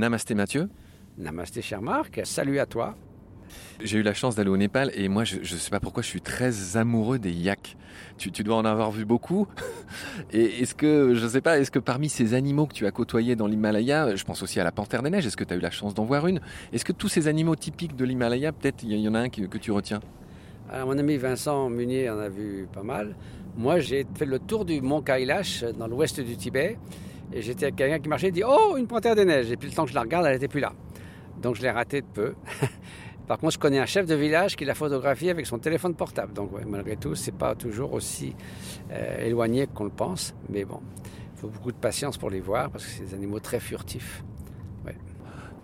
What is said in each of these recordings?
Namasté Mathieu. Namasté cher Marc, salut à toi. J'ai eu la chance d'aller au Népal et moi je ne sais pas pourquoi je suis très amoureux des yaks. Tu, dois en avoir vu beaucoup. Et est-ce que, je sais pas, est-ce que parmi ces animaux que tu as côtoyés dans l'Himalaya, je pense aussi à la panthère des neiges, est-ce que tu as eu la chance d'en voir une? Est-ce que tous ces animaux typiques de l'Himalaya, peut-être il y, en a un que, tu retiens? Alors mon ami Vincent Munier en a vu pas mal. Moi j'ai fait le tour du mont Kailash dans l'ouest du Tibet. Et j'étais avec quelqu'un qui marchait et dit Oh, une panthère des neiges Et puis le temps que je la regarde, elle n'était plus là. Donc je l'ai raté de peu. Par contre, je connais un chef de village qui l'a photographié avec son téléphone portable. Donc, malgré tout, c'est pas toujours aussi euh, éloigné qu'on le pense. Mais bon, il faut beaucoup de patience pour les voir parce que c'est des animaux très furtifs.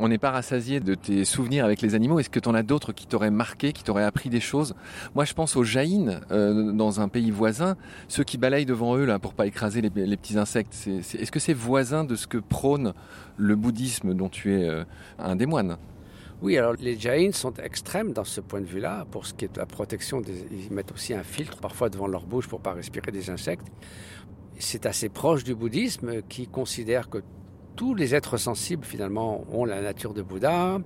On n'est pas rassasié de tes souvenirs avec les animaux. Est-ce que tu en as d'autres qui t'auraient marqué, qui t'auraient appris des choses? Moi, je pense aux jaïnes euh, dans un pays voisin, ceux qui balayent devant eux là pour pas écraser les, petits insectes. Est-ce que c'est voisin de ce que prône le bouddhisme dont tu es euh, un des moines? Oui, alors les Jains sont extrêmes dans ce point de vue-là. Pour ce qui est de la protection, ils mettent aussi un filtre parfois devant leur bouche pour pas respirer des insectes. C'est assez proche du bouddhisme qui considère que tous les êtres sensibles finalement ont la nature de Bouddha,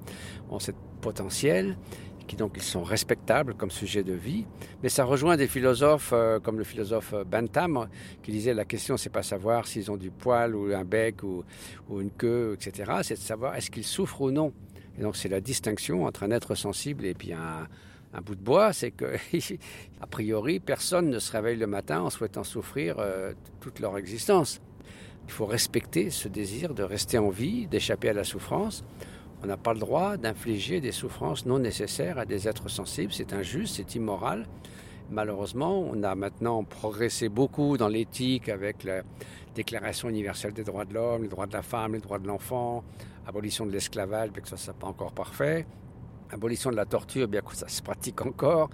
ont ce potentiel, qui donc ils sont respectables comme sujet de vie. Mais ça rejoint des philosophes euh, comme le philosophe Bantam qui disait la question c'est pas savoir s'ils ont du poil ou un bec ou, ou une queue, etc. C'est de savoir est-ce qu'ils souffrent ou non. Et donc c'est la distinction entre un être sensible et puis un, bout de bois, c'est que, a priori, personne ne se réveille le matin en souhaitant souffrir euh, toute leur existence. Il faut respecter ce désir de rester en vie, d'échapper à la souffrance. On n'a pas le droit d'infliger des souffrances non nécessaires à des êtres sensibles. C'est injuste, c'est immoral. Malheureusement, on a maintenant progressé beaucoup dans l'éthique avec la Déclaration universelle des droits de l'homme, les droits de la femme, les droits de l'enfant, abolition de l'esclavage, bien que ça ne soit pas encore parfait, abolition de la torture, bien que ça se pratique encore,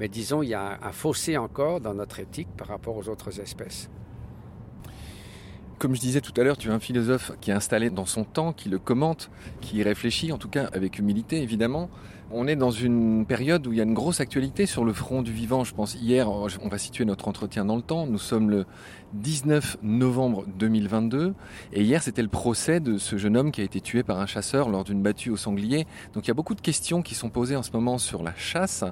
mais disons, il y a un fossé encore dans notre éthique par rapport aux autres espèces. Comme je disais tout à l'heure, tu es un philosophe qui est installé dans son temps, qui le commente, qui réfléchit, en tout cas avec humilité évidemment. On est dans une période où il y a une grosse actualité sur le front du vivant. Je pense hier, on va situer notre entretien dans le temps. Nous sommes le 19 novembre 2022 et hier c'était le procès de ce jeune homme qui a été tué par un chasseur lors d'une battue au sanglier. Donc il y a beaucoup de questions qui sont posées en ce moment sur la chasse,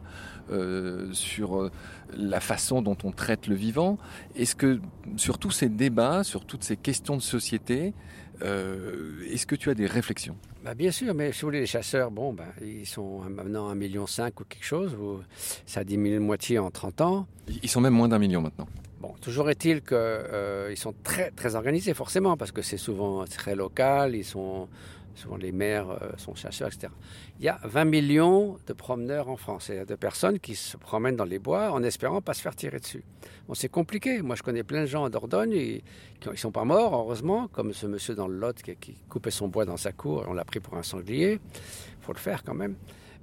euh, sur euh, la façon dont on traite le vivant. Est-ce que sur tous ces débats, sur toutes ces questions de société, est-ce que tu as des réflexions? Bah Bien sûr, mais si vous voulez, les chasseurs, bon, bah, ils sont maintenant 1,5 million ou quelque chose. Ça a diminué de moitié en 30 ans. Ils sont même moins d'un million maintenant. Bon, toujours est-il qu'ils euh, sont très, très organisés, forcément, parce que c'est souvent très local, ils sont souvent les maires euh, sont chasseurs, etc. Il y a 20 millions de promeneurs en France, et de personnes qui se promènent dans les bois en espérant pas se faire tirer dessus. Bon, c'est compliqué. Moi, je connais plein de gens en Dordogne, ils ne sont pas morts, heureusement, comme ce monsieur dans le Lot qui, qui coupait son bois dans sa cour, et on l'a pris pour un sanglier. Il faut le faire quand même.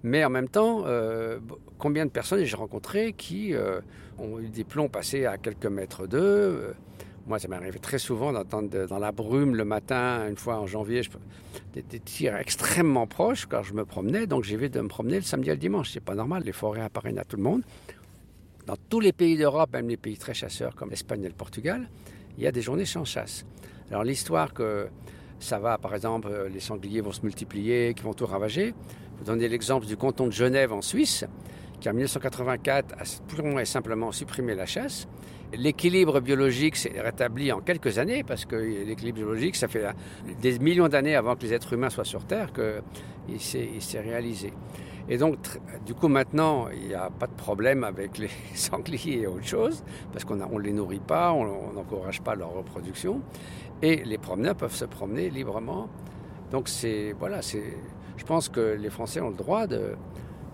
Mais en même temps, euh, combien de personnes j'ai rencontrées qui euh, ont eu des plombs passés à quelques mètres d'eux moi, ça m'est arrivé très souvent d'entendre dans la brume le matin, une fois en janvier, des, tirs extrêmement proches quand je me promenais. Donc, vu de me promener le samedi et le dimanche. C'est pas normal, les forêts appartiennent à tout le monde. Dans tous les pays d'Europe, même les pays très chasseurs comme l'Espagne et le Portugal, il y a des journées sans chasse. Alors, l'histoire que ça va, par exemple, les sangliers vont se multiplier, qui vont tout ravager. Vous donnez l'exemple du canton de Genève en Suisse, qui en 1984 a purement et simplement supprimé la chasse. L'équilibre biologique s'est rétabli en quelques années, parce que l'équilibre biologique, ça fait des millions d'années avant que les êtres humains soient sur Terre qu'il s'est réalisé. Et donc, du coup, maintenant, il n'y a pas de problème avec les sangliers et autre chose, parce qu'on ne les nourrit pas, on n'encourage pas leur reproduction, et les promeneurs peuvent se promener librement. Donc, voilà. Je pense que les Français ont le droit de,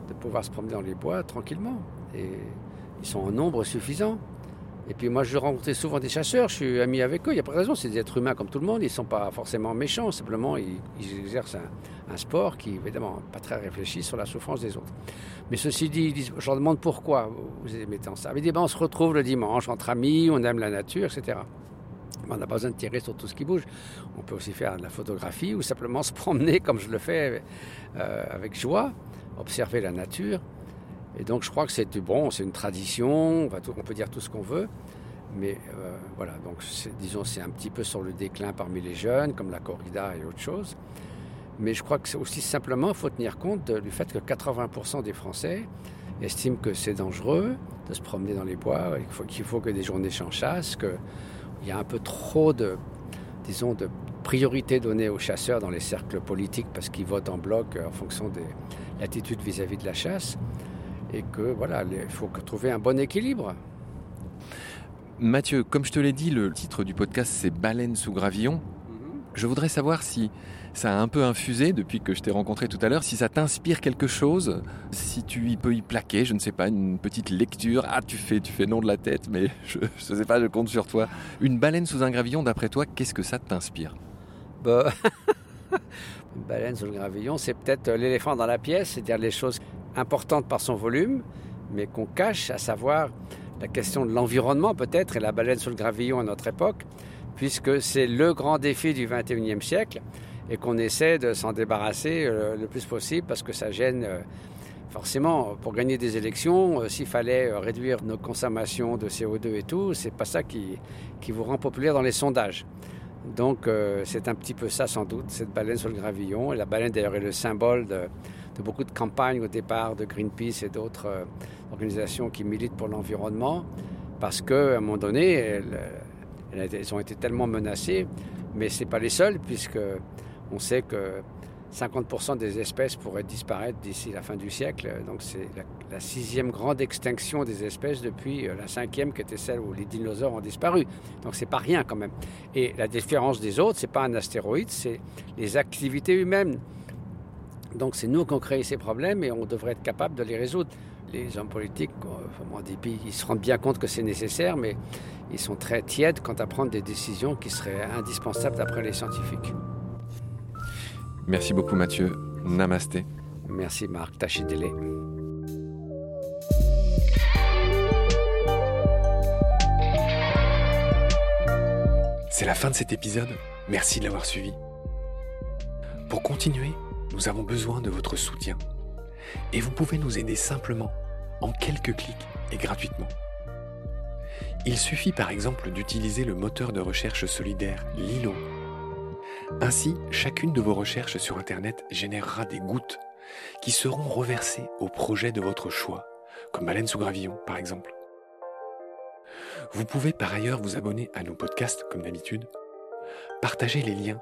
de pouvoir se promener dans les bois tranquillement, et ils sont en nombre suffisant. Et puis moi, je rencontrais souvent des chasseurs, je suis ami avec eux, il n'y a pas de raison, c'est des êtres humains comme tout le monde, ils ne sont pas forcément méchants, simplement ils, exercent un, sport qui, évidemment, pas très réfléchi sur la souffrance des autres. Mais ceci dit, je leur demande pourquoi vous mettez en ça. Ils disent, ben, on se retrouve le dimanche entre amis, on aime la nature, etc. On n'a pas besoin de tirer sur tout ce qui bouge. On peut aussi faire de la photographie ou simplement se promener comme je le fais euh, avec joie, observer la nature. Et donc je crois que c'est bon, c'est une tradition, on, peut dire tout ce qu'on veut, mais euh, voilà, donc disons c'est un petit peu sur le déclin parmi les jeunes, comme la corrida et autre chose. Mais je crois que c'est aussi simplement, il faut tenir compte du fait que 80% des Français estiment que c'est dangereux de se promener dans les bois, qu'il faut, faut que des journées sans chasse, qu'il y a un peu trop de, disons, de priorité donnée aux chasseurs dans les cercles politiques parce qu'ils votent en bloc en fonction de l'attitude vis-à-vis de la chasse. Et que voilà, il faut trouver un bon équilibre. Mathieu, comme je te l'ai dit, le titre du podcast c'est Baleine sous gravillon. Mhm. Je voudrais savoir si ça a un peu infusé depuis que je t'ai rencontré tout à l'heure, si ça t'inspire quelque chose, si tu y peux y plaquer, je ne sais pas, une petite lecture. Ah, tu fais, tu fais non de la tête, mais je ne sais pas, je compte sur toi. Une baleine sous un gravillon, d'après toi, qu'est-ce que ça t'inspire? Bah, Une baleine sous le gravillon, c'est peut-être l'éléphant dans la pièce, c'est-à-dire les choses importantes par son volume, mais qu'on cache, à savoir la question de l'environnement peut-être, et la baleine sous le gravillon à notre époque, puisque c'est le grand défi du 21e siècle, et qu'on essaie de s'en débarrasser euh, le plus possible, parce que ça gêne euh, forcément, pour gagner des élections, euh, s'il fallait réduire nos consommations de CO2 et tout, c'est pas ça qui, qui vous rend populaire dans les sondages. Donc c'est un petit peu ça sans doute, cette baleine sur le gravillon. Et la baleine d'ailleurs est le symbole de, de beaucoup de campagnes au départ de Greenpeace et d'autres euh, organisations qui militent pour l'environnement, parce qu'à un moment donné, elles, ont été tellement menacées, mais ce n'est pas les seules, puisque on sait que 50% des espèces pourraient disparaître d'ici la fin du siècle. Donc c'est la, sixième grande extinction des espèces depuis euh, la cinquième qui était celle où les dinosaures ont disparu. Donc c'est pas rien quand même. Et la différence des autres, c'est pas un astéroïde, c'est les activités humaines. Donc c'est nous qui avons créé ces problèmes et on devrait être capable de les résoudre. Les hommes politiques, en dépit, ils se rendent bien compte que c'est nécessaire, mais ils sont très tièdes quant à prendre des décisions qui seraient indispensables d'après les scientifiques. Merci beaucoup Mathieu. Namasté. Merci Marc. Tachidele. C'est la fin de cet épisode. Merci de l'avoir suivi. Pour continuer, nous avons besoin de votre soutien. Et vous pouvez nous aider simplement, en quelques clics et gratuitement. Il suffit par exemple d'utiliser le moteur de recherche solidaire Lilo. Ainsi, chacune de vos recherches sur Internet générera des gouttes qui seront reversées au projet de votre choix, comme Baleine sous gravillon par exemple. Vous pouvez par ailleurs vous abonner à nos podcasts comme d'habitude, partager les liens